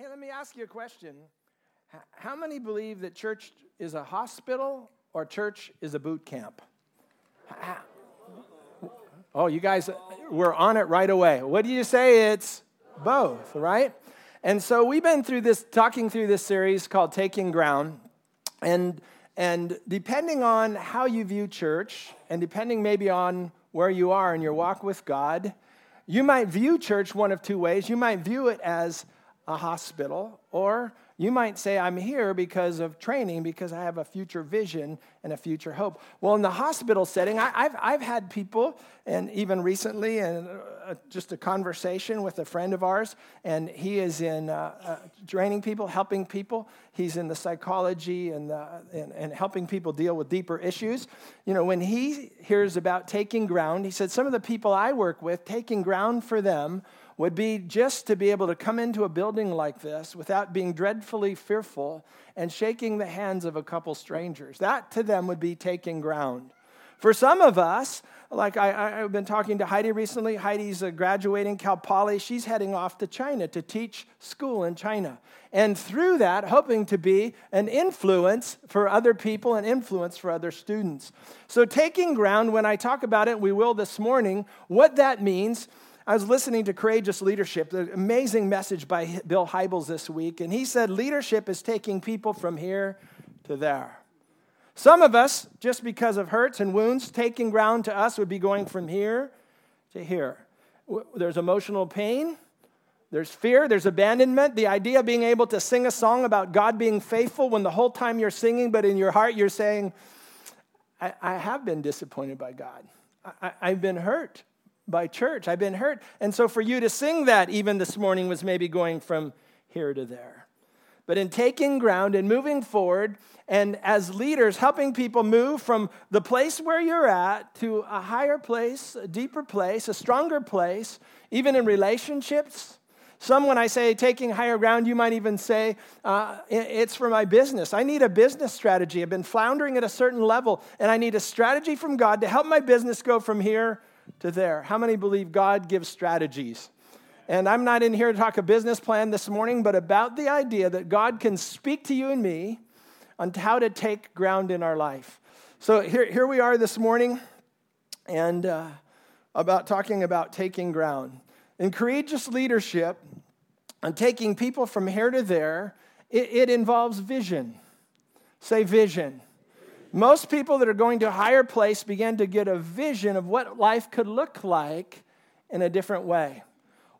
Hey, let me ask you a question. How many believe that church is a hospital or church is a boot camp? Oh, you guys were on it right away. What do you say? It's both, right? And so we've been through this, talking through this series called Taking Ground. And, and depending on how you view church, and depending maybe on where you are in your walk with God, you might view church one of two ways. You might view it as a hospital, or you might say, I'm here because of training, because I have a future vision and a future hope. Well, in the hospital setting, I, have I've had people, and even recently, and uh, just a conversation with a friend of ours, and he is in uh, uh, training people, helping people. He's in the psychology and, and, and helping people deal with deeper issues. You know, when he hears about taking ground, he said, Some of the people I work with, taking ground for them would be just to be able to come into a building like this without being dreadfully fearful and shaking the hands of a couple strangers. That to them would be taking ground. For some of us, like I, have been talking to Heidi recently. Heidi's graduating Cal Poly. She's heading off to China to teach school in China. And through that, hoping to be an influence for other people and influence for other students. So, taking ground, when I talk about it, we will this morning, what that means I was listening to Courageous Leadership, the amazing message by Bill Hybels this week, and he said leadership is taking people from here to there. Some of us, just because of hurts and wounds, taking ground to us would be going from here to here. There's emotional pain, there's fear, there's abandonment. The idea of being able to sing a song about God being faithful when the whole time you're singing, but in your heart you're saying, I, I have been disappointed by God. I, I've been hurt by church. I've been hurt. And so for you to sing that even this morning was maybe going from here to there. But in taking ground and moving forward, and as leaders, helping people move from the place where you're at to a higher place, a deeper place, a stronger place, even in relationships. Some, when I say taking higher ground, you might even say, uh, it's for my business. I need a business strategy. I've been floundering at a certain level, and I need a strategy from God to help my business go from here to there. How many believe God gives strategies? And I'm not in here to talk a business plan this morning, but about the idea that God can speak to you and me on how to take ground in our life. So here, here we are this morning, and uh, about talking about taking ground. In courageous leadership, and taking people from here to there, it, it involves vision. Say vision. Most people that are going to a higher place begin to get a vision of what life could look like in a different way.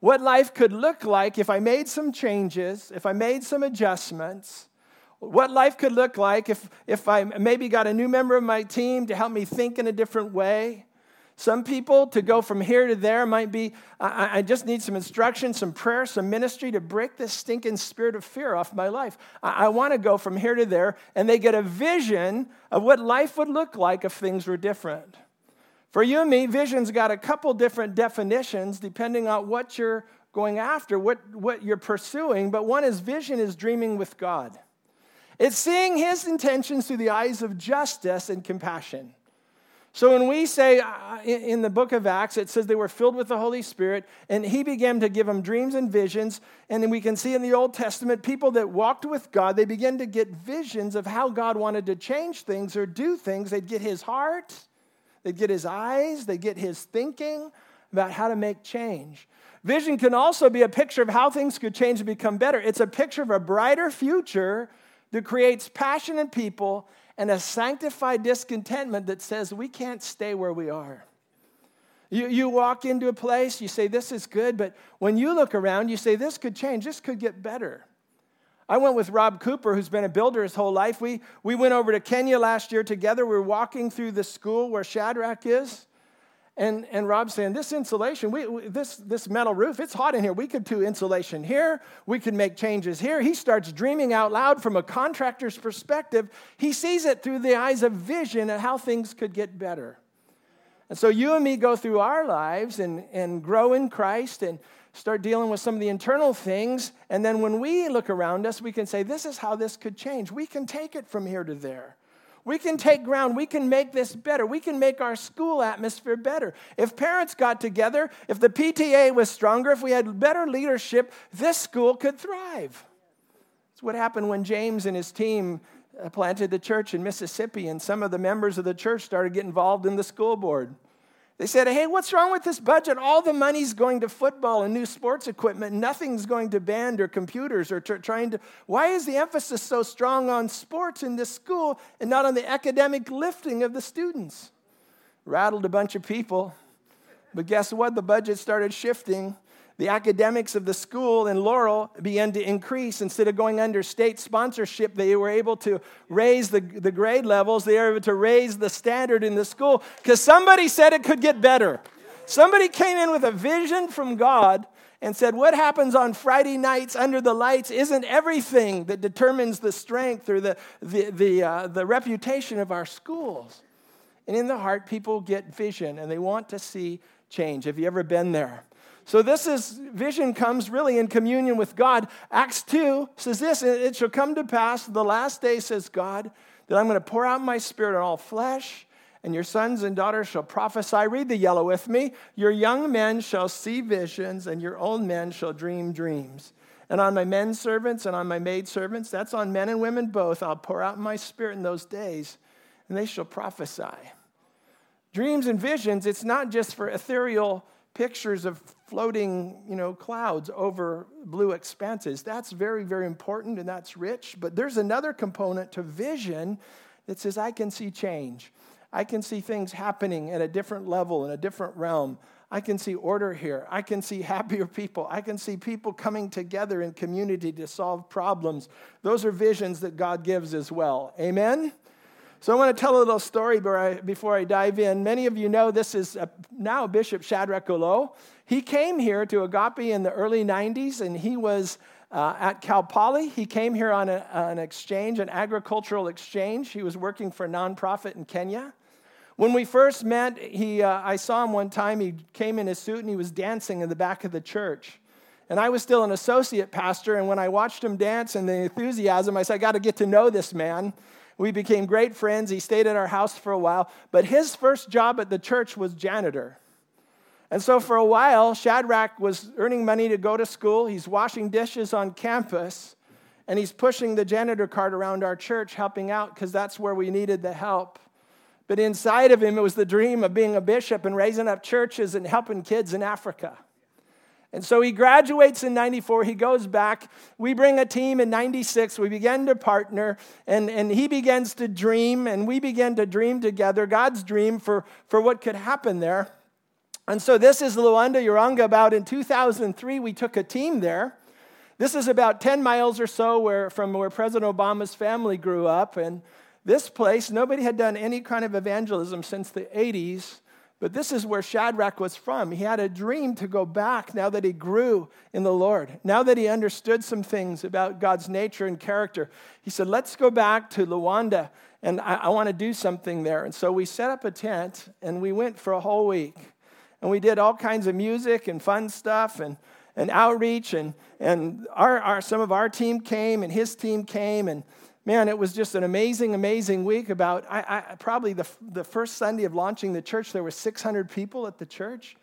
What life could look like if I made some changes, if I made some adjustments. What life could look like if, if I maybe got a new member of my team to help me think in a different way. Some people, to go from here to there, might be I, I, just need some instruction, some prayer, some ministry to break this stinking spirit of fear off my life. I, I want to go from here to there, and they get a vision of what life would look like if things were different. For you and me, vision's got a couple different definitions depending on what you're going after, what, what you're pursuing. But one is vision is dreaming with God. It's seeing his intentions through the eyes of justice and compassion. So when we say uh, in the book of Acts, it says they were filled with the Holy Spirit, and he began to give them dreams and visions. And then we can see in the Old Testament, people that walked with God, they began to get visions of how God wanted to change things or do things. They'd get his heart, they'd get his eyes, they'd get his thinking about how to make change. Vision can also be a picture of how things could change and become better. It's a picture of a brighter future that creates passionate people and a sanctified discontentment that says we can't stay where we are. You, you walk into a place, you say, This is good, but when you look around, you say, This could change, this could get better. I went with Rob Cooper, who's been a builder his whole life. We, we went over to Kenya last year together. We were walking through the school where Shadrach is. And, and Rob's saying, this insulation, we, we, this, this metal roof, it's hot in here. We could do insulation here. We could make changes here. He starts dreaming out loud from a contractor's perspective. He sees it through the eyes of vision and how things could get better. And so you and me go through our lives and, and grow in Christ and start dealing with some of the internal things. And then when we look around us, we can say, this is how this could change. We can take it from here to there. We can take ground. We can make this better. We can make our school atmosphere better. If parents got together, if the PTA was stronger, if we had better leadership, this school could thrive. It's what happened when James and his team uh, planted the church in Mississippi, and some of the members of the church started getting involved in the school board. They said, Hey, what's wrong with this budget? All the money's going to football and new sports equipment. Nothing's going to band or computers or t- trying to. Why is the emphasis so strong on sports in this school and not on the academic lifting of the students? Rattled a bunch of people. But guess what? The budget started shifting the academics of the school in Laurel began to increase. Instead of going under state sponsorship, they were able to raise the, the grade levels. They were able to raise the standard in the school because somebody said it could get better. Somebody came in with a vision from God and said, What happens on Friday nights under the lights isn't everything that determines the strength or the, the, the, uh, the reputation of our schools. And in the heart, people get vision and they want to see change. Have you ever been there? So this is vision comes really in communion with God. Acts 2 says this, it shall come to pass the last day says God that I'm going to pour out my spirit on all flesh and your sons and daughters shall prophesy. Read the yellow with me. Your young men shall see visions and your old men shall dream dreams. And on my men servants and on my maid servants, that's on men and women both, I'll pour out my spirit in those days and they shall prophesy. Dreams and visions, it's not just for ethereal pictures of floating, you know, clouds over blue expanses. That's very, very important and that's rich. But there's another component to vision that says, I can see change. I can see things happening at a different level, in a different realm. I can see order here. I can see happier people. I can see people coming together in community to solve problems. Those are visions that God gives as well. Amen? So I want to tell a little story before I dive in. Many of you know this is now Bishop Shadrach Golo. He came here to Agape in the early 90s, and he was uh, at Cal Poly. He came here on a, an exchange, an agricultural exchange. He was working for a nonprofit in Kenya. When we first met, he, uh, I saw him one time. He came in his suit and he was dancing in the back of the church. And I was still an associate pastor, and when I watched him dance and the enthusiasm, I said, I got to get to know this man. We became great friends. He stayed at our house for a while, but his first job at the church was janitor. And so for a while, Shadrach was earning money to go to school. He's washing dishes on campus, and he's pushing the janitor cart around our church, helping out because that's where we needed the help. But inside of him, it was the dream of being a bishop and raising up churches and helping kids in Africa. And so he graduates in 94. He goes back. We bring a team in 96. We begin to partner, and, and he begins to dream, and we begin to dream together God's dream for, for what could happen there. And so this is Luanda Uranga. About in 2003, we took a team there. This is about 10 miles or so where, from where President Obama's family grew up. And this place, nobody had done any kind of evangelism since the 80s. But this is where Shadrach was from. He had a dream to go back now that he grew in the Lord, now that he understood some things about God's nature and character. He said, Let's go back to Luanda, and I, I want to do something there. And so we set up a tent and we went for a whole week. And we did all kinds of music and fun stuff and, and outreach. And, and our, our, some of our team came and his team came. And man, it was just an amazing, amazing week. About I, I, probably the, the first Sunday of launching the church, there were 600 people at the church.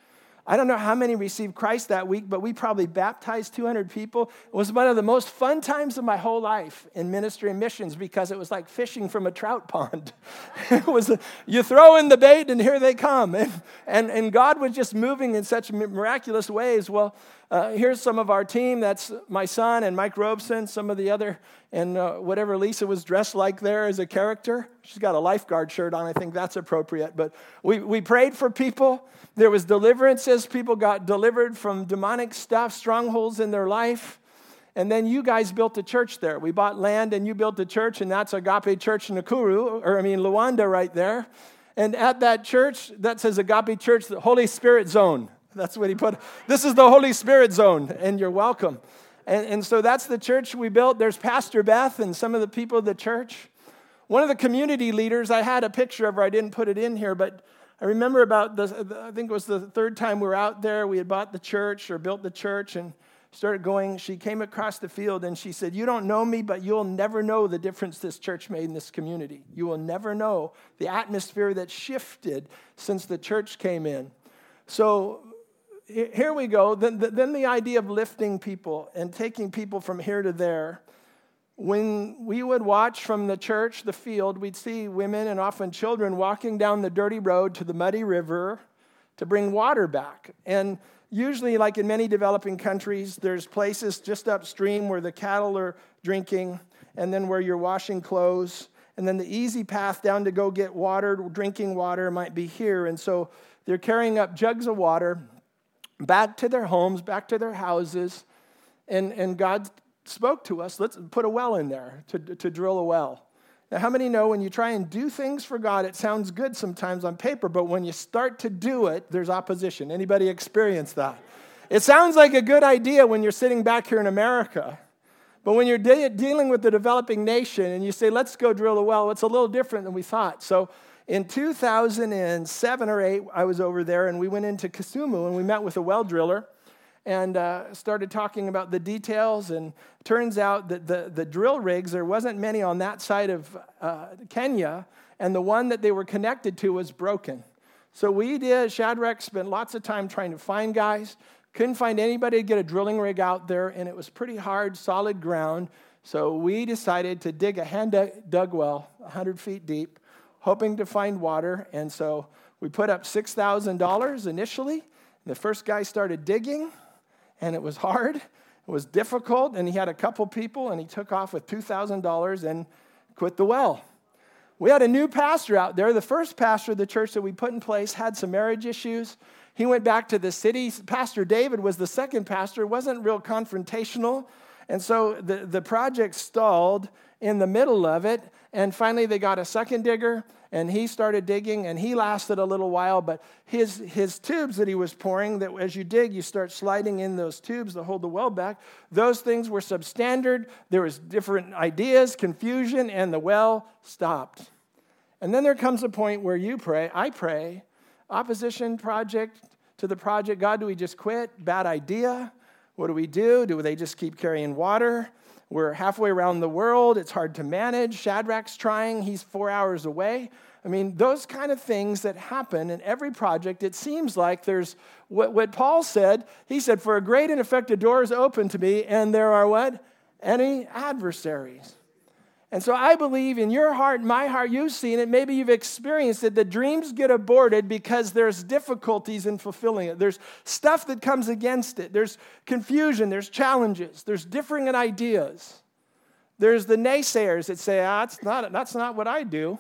I don't know how many received Christ that week, but we probably baptized 200 people. It was one of the most fun times of my whole life in ministry and missions because it was like fishing from a trout pond. it was you throw in the bait and here they come. And, and, and God was just moving in such miraculous ways. Well, uh, here's some of our team. That's my son and Mike Robeson, some of the other, and uh, whatever Lisa was dressed like there as a character. She's got a lifeguard shirt on. I think that's appropriate. But we, we prayed for people. There was deliverances. People got delivered from demonic stuff, strongholds in their life. And then you guys built a church there. We bought land and you built a church, and that's Agape Church in Nakuru, or I mean Luanda right there. And at that church, that says Agape Church, the Holy Spirit Zone. That's what he put. This is the Holy Spirit zone, and you're welcome. And, and so that's the church we built. There's Pastor Beth and some of the people of the church. One of the community leaders, I had a picture of her, I didn't put it in here, but I remember about the, I think it was the third time we were out there, we had bought the church or built the church, and started going. She came across the field and she said, You don't know me, but you'll never know the difference this church made in this community. You will never know the atmosphere that shifted since the church came in. So here we go. Then, then the idea of lifting people and taking people from here to there. When we would watch from the church, the field, we'd see women and often children walking down the dirty road to the muddy river to bring water back. And usually, like in many developing countries, there's places just upstream where the cattle are drinking, and then where you're washing clothes. And then the easy path down to go get water, drinking water, might be here. And so they're carrying up jugs of water back to their homes, back to their houses. And, and God spoke to us let's put a well in there to, to drill a well. Now, how many know when you try and do things for God, it sounds good sometimes on paper, but when you start to do it, there's opposition. Anybody experience that? It sounds like a good idea when you're sitting back here in America. But when you're de- dealing with the developing nation and you say, let's go drill a well, it's a little different than we thought. So in 2007 or 8, I was over there and we went into Kisumu and we met with a well driller and uh, started talking about the details. And turns out that the, the drill rigs, there wasn't many on that side of uh, Kenya, and the one that they were connected to was broken. So we did, Shadrach spent lots of time trying to find guys. Couldn't find anybody to get a drilling rig out there, and it was pretty hard, solid ground. So we decided to dig a hand dug well, 100 feet deep, hoping to find water. And so we put up $6,000 initially. The first guy started digging and it was hard. It was difficult, and he had a couple people, and he took off with $2,000 and quit the well. We had a new pastor out there. The first pastor of the church that we put in place had some marriage issues. He went back to the city. Pastor David was the second pastor, wasn't real confrontational. And so the, the project stalled in the middle of it. And finally, they got a second digger, and he started digging, and he lasted a little while. But his, his tubes that he was pouring, that as you dig, you start sliding in those tubes that hold the well back, those things were substandard. There was different ideas, confusion, and the well stopped. And then there comes a point where you pray, I pray, opposition project to the project. God, do we just quit? Bad idea. What do we do? Do they just keep carrying water? We're halfway around the world. It's hard to manage. Shadrach's trying. He's four hours away. I mean, those kind of things that happen in every project, it seems like there's what, what Paul said. He said, For a great and effective door is open to me, and there are what? Any adversaries. And so I believe in your heart, my heart, you've seen it, maybe you've experienced it. The dreams get aborted because there's difficulties in fulfilling it. There's stuff that comes against it. There's confusion, there's challenges, there's differing in ideas. There's the naysayers that say, ah, that's not, that's not what I do.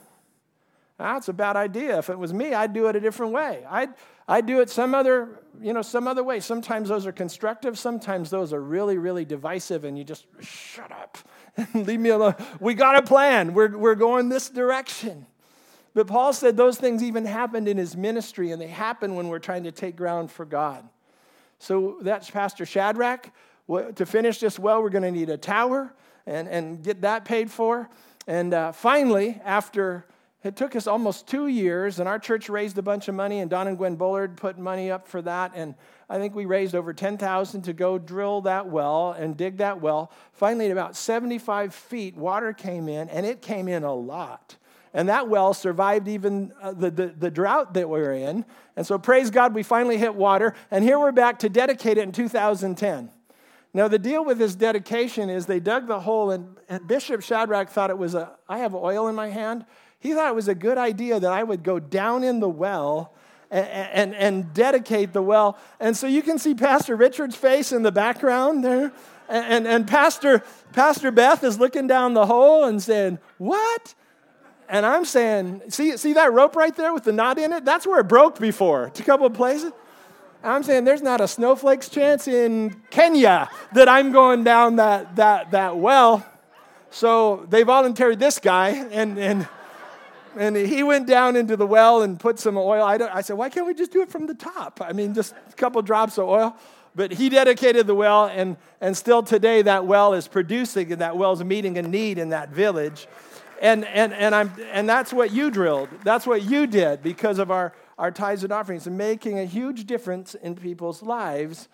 That's a bad idea. If it was me, I'd do it a different way. I'd, I'd do it some other, you know, some other way. Sometimes those are constructive, sometimes those are really, really divisive, and you just shut up and Leave me alone. We got a plan. We're, we're going this direction. But Paul said those things even happened in his ministry, and they happen when we're trying to take ground for God. So that's Pastor Shadrach. To finish this well, we're going to need a tower and, and get that paid for. And uh, finally, after it took us almost two years, and our church raised a bunch of money, and Don and Gwen Bullard put money up for that. And I think we raised over 10,000 to go drill that well and dig that well. Finally, at about 75 feet, water came in, and it came in a lot. And that well survived even uh, the, the, the drought that we were in. And so, praise God, we finally hit water. And here we're back to dedicate it in 2010. Now, the deal with this dedication is they dug the hole, and, and Bishop Shadrach thought it was a, I have oil in my hand. He thought it was a good idea that I would go down in the well and, and, and dedicate the well. And so you can see Pastor Richard's face in the background there. And, and, and Pastor, Pastor Beth is looking down the hole and saying, What? And I'm saying, see, see that rope right there with the knot in it? That's where it broke before, a couple of places. I'm saying there's not a snowflake's chance in Kenya that I'm going down that, that, that well. So they volunteered this guy, and, and and he went down into the well and put some oil. I, I, said, why can't we just do it from the top? I mean, just a couple drops of oil. But he dedicated the well, and, and still today that well is producing, and that well is meeting a need in that village. And, and, and, I'm, and that's what you drilled. That's what you did because of our, our tithes and offerings, and making a huge difference in people's lives.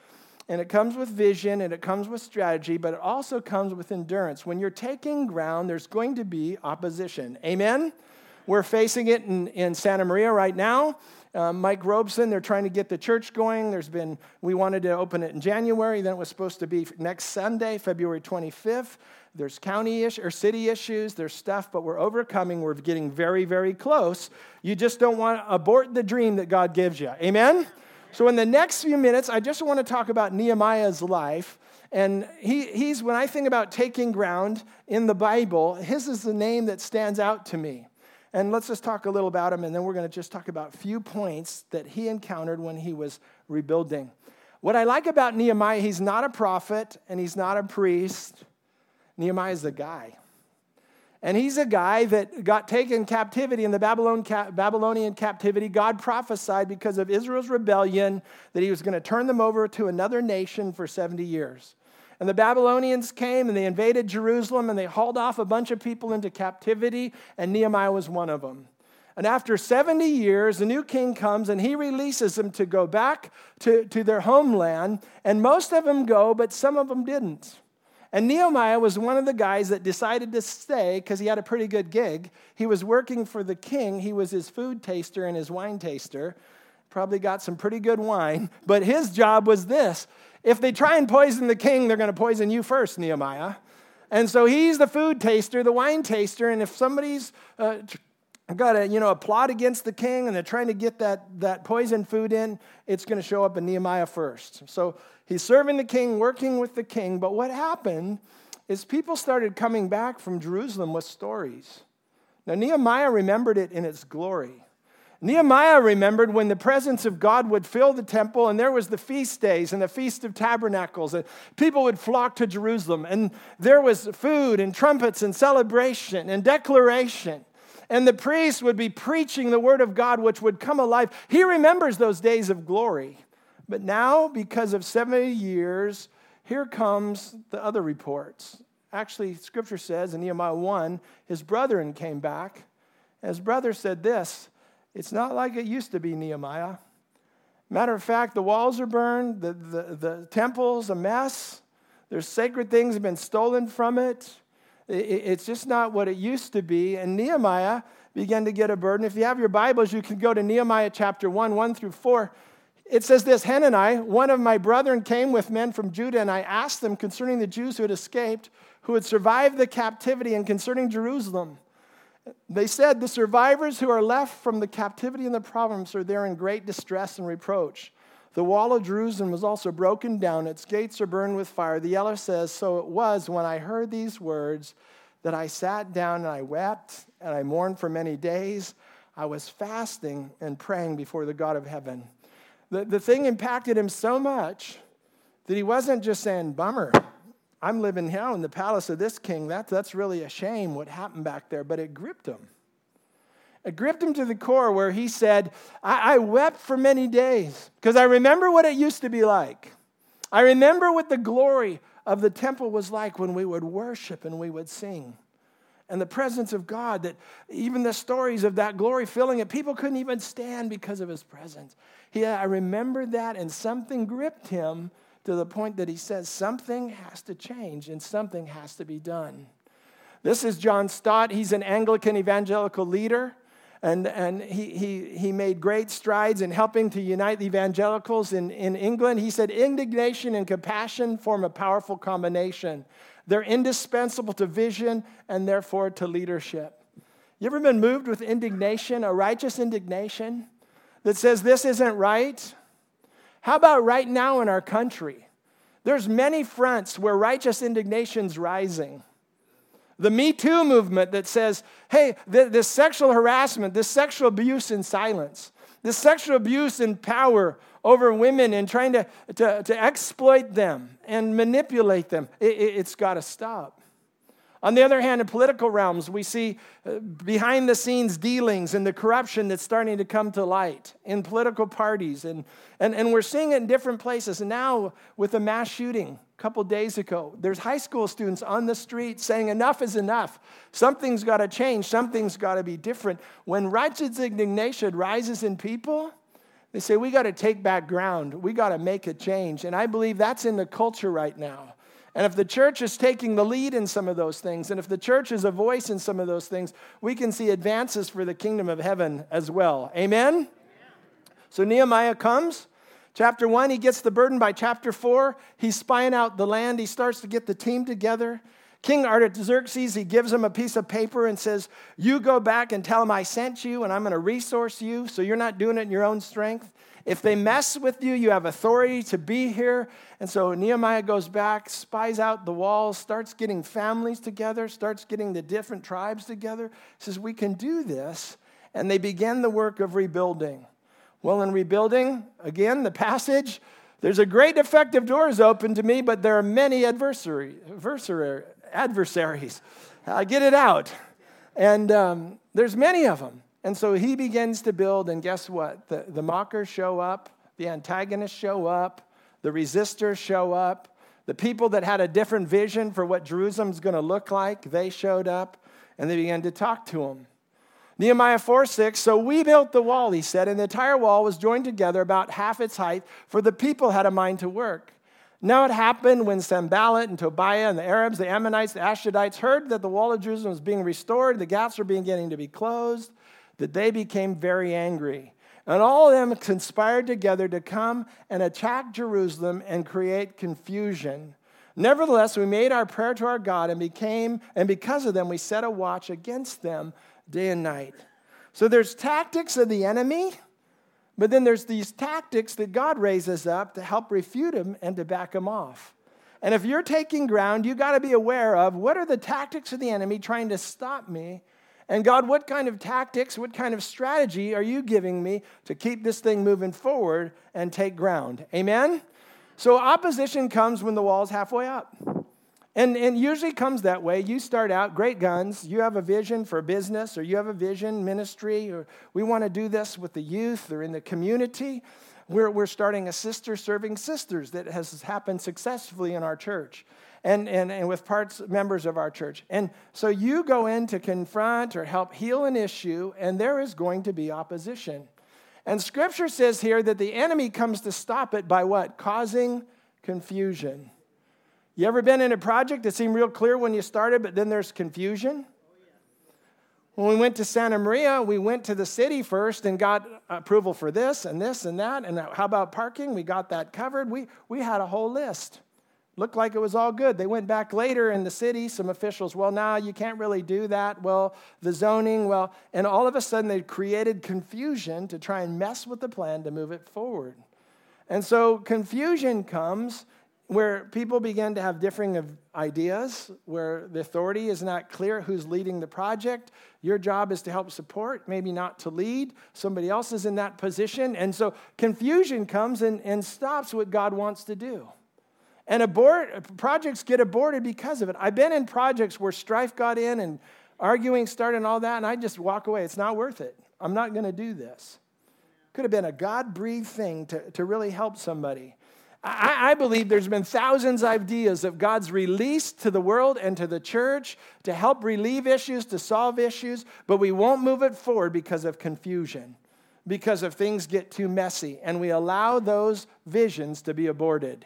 and it comes with vision and it comes with strategy, but it also comes with endurance. When you're taking ground, there's going to be opposition. Amen? We're facing it in, in Santa Maria right now. Uh, Mike Robeson, they're trying to get the church going. There's been, we wanted to open it in January, then it was supposed to be next Sunday, February 25th. There's county ish or city issues, there's stuff, but we're overcoming. We're getting very, very close. You just don't want to abort the dream that God gives you. Amen? So, in the next few minutes, I just want to talk about Nehemiah's life. And he, he's, when I think about taking ground in the Bible, his is the name that stands out to me. And let's just talk a little about him, and then we're going to just talk about a few points that he encountered when he was rebuilding. What I like about Nehemiah, he's not a prophet and he's not a priest. Nehemiah's a guy. And he's a guy that got taken captivity in the Babylonian captivity. God prophesied because of Israel's rebellion that he was going to turn them over to another nation for 70 years. And the Babylonians came and they invaded Jerusalem and they hauled off a bunch of people into captivity, and Nehemiah was one of them. And after 70 years, a new king comes and he releases them to go back to, to their homeland. And most of them go, but some of them didn't. And Nehemiah was one of the guys that decided to stay because he had a pretty good gig. He was working for the king, he was his food taster and his wine taster. Probably got some pretty good wine, but his job was this if they try and poison the king, they're going to poison you first, Nehemiah. And so he's the food taster, the wine taster, and if somebody's uh, got a, you know, a plot against the king and they're trying to get that, that poison food in, it's going to show up in Nehemiah first. So he's serving the king, working with the king. But what happened is people started coming back from Jerusalem with stories. Now, Nehemiah remembered it in its glory. Nehemiah remembered when the presence of God would fill the temple, and there was the feast days and the feast of tabernacles, and people would flock to Jerusalem, and there was food and trumpets and celebration and declaration and the priest would be preaching the word of God, which would come alive. He remembers those days of glory. But now, because of 70 years, here comes the other reports. Actually, scripture says in Nehemiah 1, his brethren came back. His brother said this It's not like it used to be, Nehemiah. Matter of fact, the walls are burned, the, the, the temple's a mess, there's sacred things have been stolen from it. It's just not what it used to be. And Nehemiah began to get a burden. If you have your Bibles, you can go to Nehemiah chapter 1, 1 through 4. It says this Hanani, one of my brethren, came with men from Judah, and I asked them concerning the Jews who had escaped, who had survived the captivity, and concerning Jerusalem. They said, The survivors who are left from the captivity in the province are there in great distress and reproach. The wall of Jerusalem was also broken down, its gates are burned with fire. The Yeller says, So it was when I heard these words that I sat down and I wept and I mourned for many days. I was fasting and praying before the God of heaven. The, the thing impacted him so much that he wasn't just saying, Bummer, I'm living here in the palace of this king. That, that's really a shame what happened back there, but it gripped him. It gripped him to the core where he said, I, I wept for many days because I remember what it used to be like. I remember what the glory of the temple was like when we would worship and we would sing. And the presence of God, that even the stories of that glory filling it, people couldn't even stand because of his presence. He, I remember that, and something gripped him to the point that he says, Something has to change and something has to be done. This is John Stott. He's an Anglican evangelical leader and, and he, he, he made great strides in helping to unite the evangelicals in, in England. He said, Indignation and compassion form a powerful combination. They're indispensable to vision and therefore to leadership. You ever been moved with indignation, a righteous indignation that says this isn't right? How about right now in our country? There's many fronts where righteous indignation's rising. The Me Too movement that says, hey, this sexual harassment, this sexual abuse in silence, this sexual abuse in power over women and trying to, to, to exploit them and manipulate them, it, it, it's got to stop. On the other hand, in political realms, we see uh, behind the scenes dealings and the corruption that's starting to come to light in political parties. And, and, and we're seeing it in different places. And now, with the mass shooting a couple days ago, there's high school students on the street saying, Enough is enough. Something's got to change. Something's got to be different. When righteous indignation rises in people, They say, we got to take back ground. We got to make a change. And I believe that's in the culture right now. And if the church is taking the lead in some of those things, and if the church is a voice in some of those things, we can see advances for the kingdom of heaven as well. Amen? Amen. So Nehemiah comes. Chapter one, he gets the burden. By chapter four, he's spying out the land. He starts to get the team together. King Artaxerxes, he gives him a piece of paper and says, You go back and tell him I sent you, and I'm going to resource you so you're not doing it in your own strength. If they mess with you, you have authority to be here. And so Nehemiah goes back, spies out the walls, starts getting families together, starts getting the different tribes together, says, We can do this. And they begin the work of rebuilding. Well, in rebuilding, again, the passage, there's a great effective doors open to me, but there are many adversary, adversary, adversaries. Uh, get it out. And um, there's many of them. And so he begins to build, and guess what? The, the mockers show up, the antagonists show up, the resistors show up, the people that had a different vision for what Jerusalem's going to look like, they showed up, and they began to talk to him. Nehemiah 4 6, so we built the wall, he said, and the entire wall was joined together about half its height, for the people had a mind to work. Now it happened when Sanballat and Tobiah and the Arabs, the Ammonites, the Ashdodites heard that the wall of Jerusalem was being restored, the gaps were beginning to be closed, that they became very angry. And all of them conspired together to come and attack Jerusalem and create confusion. Nevertheless, we made our prayer to our God and became, and because of them, we set a watch against them day and night. So there's tactics of the enemy but then there's these tactics that God raises up to help refute them and to back them off. And if you're taking ground, you got to be aware of what are the tactics of the enemy trying to stop me? And God, what kind of tactics, what kind of strategy are you giving me to keep this thing moving forward and take ground? Amen? So opposition comes when the wall's halfway up. And, and usually comes that way. You start out great guns. You have a vision for business, or you have a vision ministry, or we want to do this with the youth or in the community. We're, we're starting a sister serving sisters that has happened successfully in our church and, and, and with parts members of our church. And so you go in to confront or help heal an issue, and there is going to be opposition. And scripture says here that the enemy comes to stop it by what? Causing confusion. You ever been in a project that seemed real clear when you started, but then there's confusion? When we went to Santa Maria, we went to the city first and got approval for this and this and that. And how about parking? We got that covered. We, we had a whole list. Looked like it was all good. They went back later in the city, some officials, well, now you can't really do that. Well, the zoning, well, and all of a sudden they created confusion to try and mess with the plan to move it forward. And so confusion comes where people begin to have differing ideas, where the authority is not clear who's leading the project. Your job is to help support, maybe not to lead. Somebody else is in that position. And so confusion comes and, and stops what God wants to do. And abort, projects get aborted because of it. I've been in projects where strife got in and arguing started and all that, and I just walk away. It's not worth it. I'm not going to do this. Could have been a God breathed thing to, to really help somebody. I, I, believe there's been thousands of ideas of God's released to the world and to the church to help relieve issues, to solve issues, but we won't move it forward because of confusion, because of things get too messy, and we allow those visions to be aborted.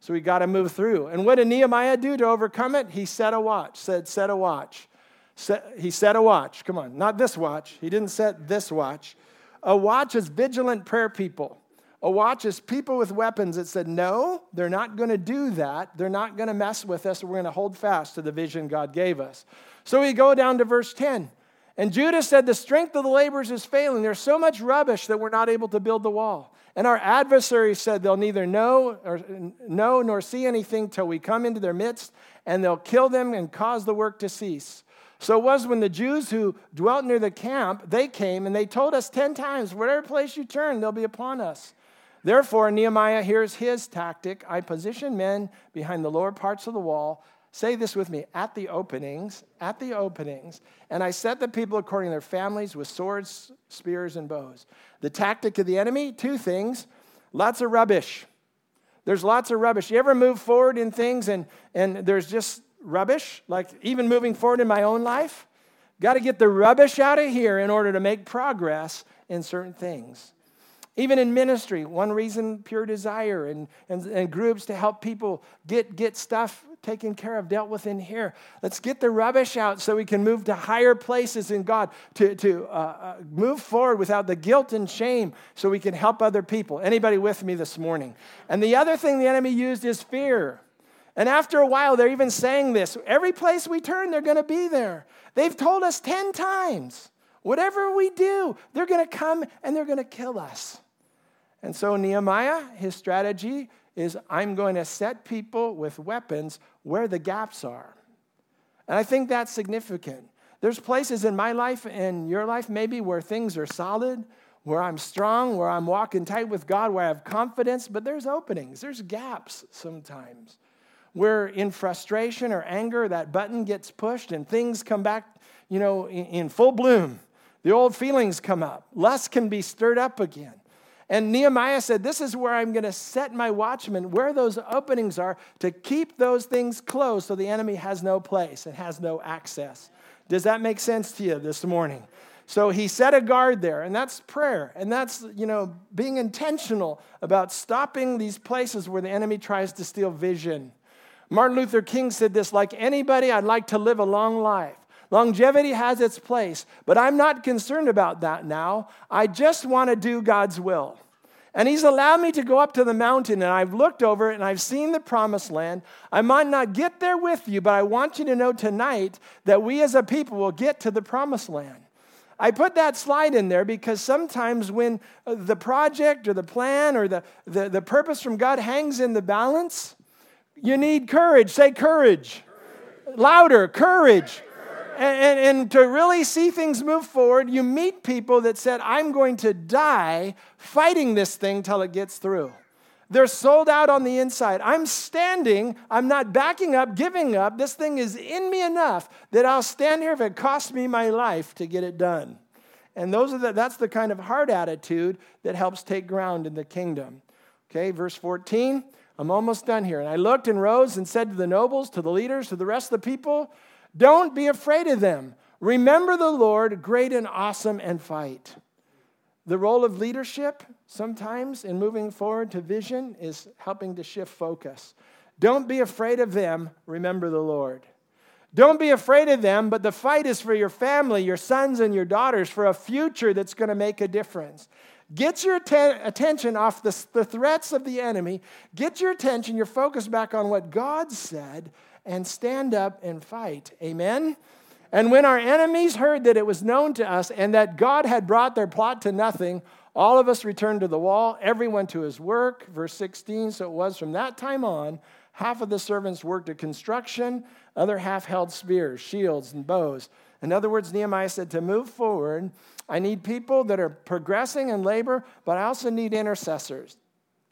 So we got to move through. And what did Nehemiah do to overcome it? He set a watch, said, set a watch. Set, he set a watch. Come on, not this watch. He didn't set this watch. A watch is vigilant prayer people. A watch is people with weapons that said, No, they're not going to do that. They're not going to mess with us. We're going to hold fast to the vision God gave us. So we go down to verse 10. And Judah said, The strength of the laborers is failing. There's so much rubbish that we're not able to build the wall. And our adversaries said, They'll neither know, or, know nor see anything till we come into their midst, and they'll kill them and cause the work to cease. So it was when the Jews who dwelt near the camp, they came and they told us 10 times, Whatever place you turn, they'll be upon us. Therefore, Nehemiah hears his tactic. I position men behind the lower parts of the wall. Say this with me at the openings, at the openings. And I set the people according to their families with swords, spears, and bows. The tactic of the enemy two things lots of rubbish. There's lots of rubbish. You ever move forward in things and, and there's just rubbish? Like even moving forward in my own life? Got to get the rubbish out of here in order to make progress in certain things. Even in ministry, one reason, pure desire, and, and, and groups to help people get, get stuff taken care of, dealt with in here. Let's get the rubbish out so we can move to higher places in God, to, to uh, uh, move forward without the guilt and shame so we can help other people. Anybody with me this morning? And the other thing the enemy used is fear. And after a while, they're even saying this every place we turn, they're going to be there. They've told us 10 times whatever we do, they're going to come and they're going to kill us. And so, Nehemiah, his strategy is I'm going to set people with weapons where the gaps are. And I think that's significant. There's places in my life and your life, maybe, where things are solid, where I'm strong, where I'm walking tight with God, where I have confidence, but there's openings, there's gaps sometimes. Where in frustration or anger, that button gets pushed and things come back, you know, in, in full bloom. The old feelings come up. Lust can be stirred up again. And Nehemiah said, This is where I'm going to set my watchmen, where those openings are, to keep those things closed so the enemy has no place and has no access. Does that make sense to you this morning? So he set a guard there, and that's prayer. And that's, you know, being intentional about stopping these places where the enemy tries to steal vision. Martin Luther King said this like anybody, I'd like to live a long life. Longevity has its place, but I'm not concerned about that now. I just want to do God's will. And He's allowed me to go up to the mountain, and I've looked over it and I've seen the promised land. I might not get there with you, but I want you to know tonight that we as a people will get to the promised land. I put that slide in there because sometimes when uh, the project or the plan or the, the, the purpose from God hangs in the balance, you need courage. Say courage. courage. Louder, courage. And, and, to really see things move forward, you meet people that said, I'm going to die fighting this thing till it gets through. They're sold out on the inside. I'm standing, I'm not backing up, giving up. This thing is in me enough that I'll stand here if it costs me my life to get it done. And those are the, that's the kind of heart attitude that helps take ground in the kingdom. Okay, verse 14. I'm almost done here. And I looked and rose and said to the nobles, to the leaders, to the rest of the people, don't be afraid of them. Remember the Lord, great and awesome, and fight. The role of leadership sometimes in moving forward to vision is helping to shift focus. Don't be afraid of them. Remember the Lord. Don't be afraid of them, but the fight is for your family, your sons and your daughters, for a future that's going to make a difference. Get your atten- attention off the, the threats of the enemy. Get your attention, your focus back on what God said, and stand up and fight. Amen? And when our enemies heard that it was known to us and that God had brought their plot to nothing, all of us returned to the wall, everyone to his work. Verse 16 So it was from that time on, half of the servants worked at construction, other half held spears, shields, and bows. In other words, Nehemiah said, To move forward, I need people that are progressing in labor, but I also need intercessors.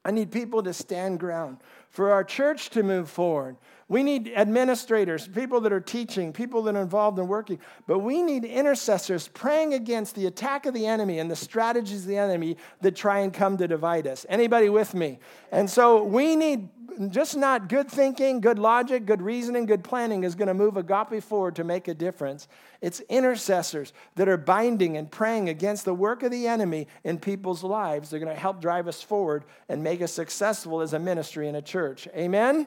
I need people to stand ground. For our church to move forward, we need administrators, people that are teaching, people that are involved in working, but we need intercessors praying against the attack of the enemy and the strategies of the enemy that try and come to divide us. Anybody with me? And so we need just not good thinking, good logic, good reasoning, good planning is going to move agape forward to make a difference. It's intercessors that are binding and praying against the work of the enemy in people's lives. They're going to help drive us forward and make us successful as a ministry and a church. Amen?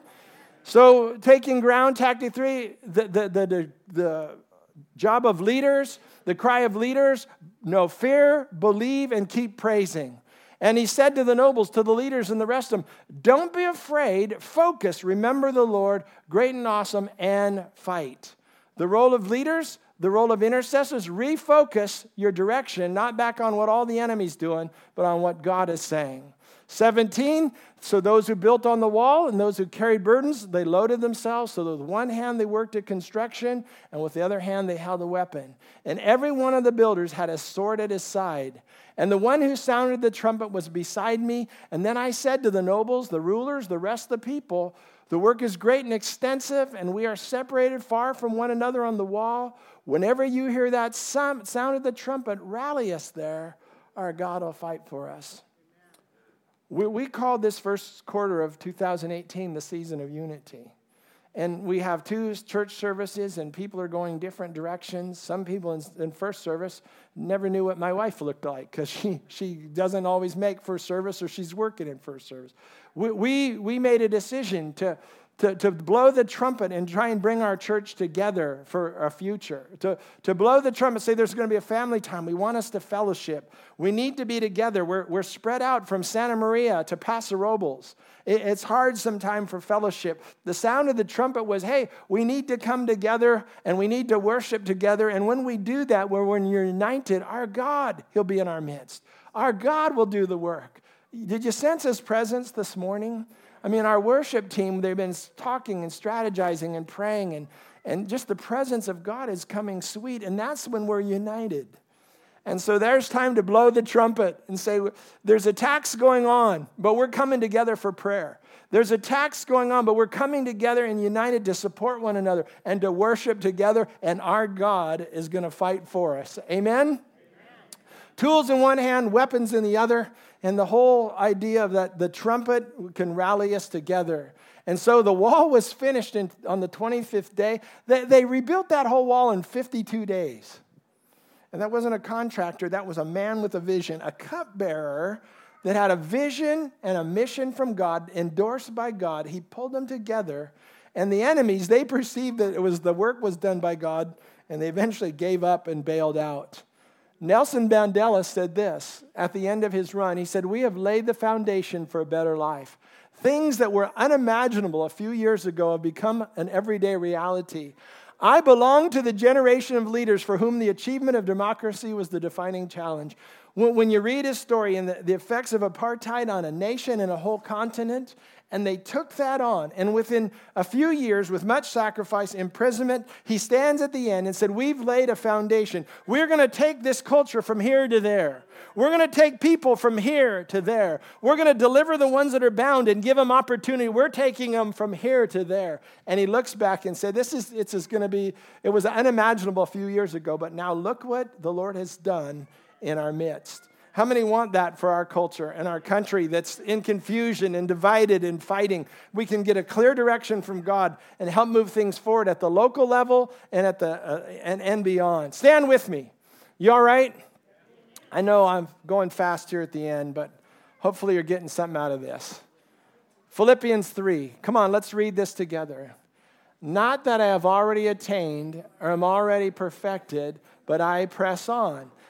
So, taking ground, tactic three, the, the, the, the job of leaders, the cry of leaders no fear, believe, and keep praising. And he said to the nobles, to the leaders, and the rest of them, Don't be afraid, focus, remember the Lord, great and awesome, and fight. The role of leaders, the role of intercessors, refocus your direction, not back on what all the enemy's doing, but on what God is saying. 17, so those who built on the wall and those who carried burdens, they loaded themselves. So with one hand they worked at construction, and with the other hand they held a weapon. And every one of the builders had a sword at his side. And the one who sounded the trumpet was beside me. And then I said to the nobles, the rulers, the rest of the people, the work is great and extensive, and we are separated far from one another on the wall. Whenever you hear that sound of the trumpet, rally us there. Our God will fight for us. We, we called this first quarter of 2018 the season of unity. and we have two church services and people are going different directions some people in, in first service never knew what my wife looked like because she, she doesn't always make first service or she's working in first service we, we, we made a decision to, to, to blow the trumpet and try and bring our church together for a future. To, to blow the trumpet, say there's going to be a family time. We want us to fellowship. We need to be together. We're, we're spread out from Santa Maria to Paso Robles. It, it's hard sometimes for fellowship. The sound of the trumpet was hey, we need to come together and we need to worship together. And when we do that, when you're united, our God, He'll be in our midst. Our God will do the work. Did you sense His presence this morning? I mean, our worship team, they've been talking and strategizing and praying, and, and just the presence of God is coming sweet, and that's when we're united. And so there's time to blow the trumpet and say, There's attacks going on, but we're coming together for prayer. There's attacks going on, but we're coming together and united to support one another and to worship together, and our God is going to fight for us. Amen? Amen? Tools in one hand, weapons in the other and the whole idea of that the trumpet can rally us together. And so the wall was finished in, on the 25th day. They, they rebuilt that whole wall in 52 days. And that wasn't a contractor, that was a man with a vision, a cupbearer that had a vision and a mission from God, endorsed by God. He pulled them together. And the enemies, they perceived that it was the work was done by God, and they eventually gave up and bailed out. Nelson Mandela said this at the end of his run. He said, We have laid the foundation for a better life. Things that were unimaginable a few years ago have become an everyday reality. I belong to the generation of leaders for whom the achievement of democracy was the defining challenge. When you read his story and the effects of apartheid on a nation and a whole continent, and they took that on. And within a few years, with much sacrifice, imprisonment, he stands at the end and said, We've laid a foundation. We're going to take this culture from here to there. We're going to take people from here to there. We're going to deliver the ones that are bound and give them opportunity. We're taking them from here to there. And he looks back and said, This is, it's going to be, it was unimaginable a few years ago, but now look what the Lord has done in our midst. How many want that for our culture and our country that's in confusion and divided and fighting? We can get a clear direction from God and help move things forward at the local level and at the uh, and, and beyond. Stand with me. You all right? I know I'm going fast here at the end, but hopefully you're getting something out of this. Philippians 3. Come on, let's read this together. Not that I have already attained or am already perfected, but I press on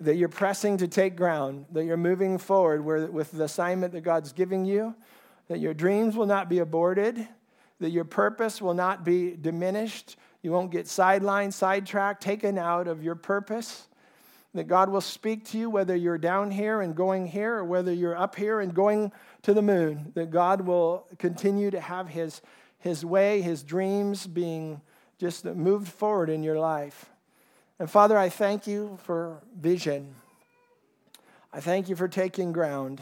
that you're pressing to take ground, that you're moving forward with the assignment that God's giving you, that your dreams will not be aborted, that your purpose will not be diminished. You won't get sidelined, sidetracked, taken out of your purpose. That God will speak to you whether you're down here and going here or whether you're up here and going to the moon. That God will continue to have His, his way, His dreams being just moved forward in your life. And Father, I thank you for vision. I thank you for taking ground.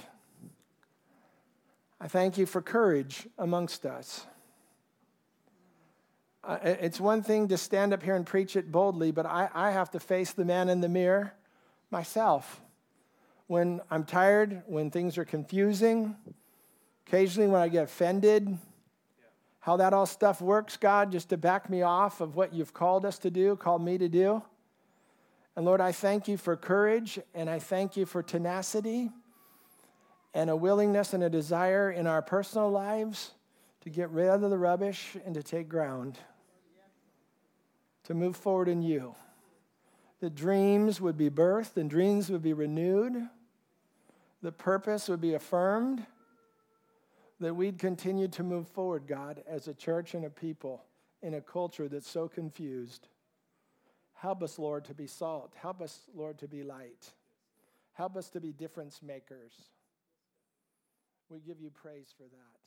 I thank you for courage amongst us. It's one thing to stand up here and preach it boldly, but I, I have to face the man in the mirror myself. When I'm tired, when things are confusing, occasionally when I get offended, how that all stuff works, God, just to back me off of what you've called us to do, called me to do. And Lord, I thank you for courage and I thank you for tenacity and a willingness and a desire in our personal lives to get rid of the rubbish and to take ground, to move forward in you. The dreams would be birthed and dreams would be renewed, the purpose would be affirmed, that we'd continue to move forward, God, as a church and a people in a culture that's so confused. Help us, Lord, to be salt. Help us, Lord, to be light. Help us to be difference makers. We give you praise for that.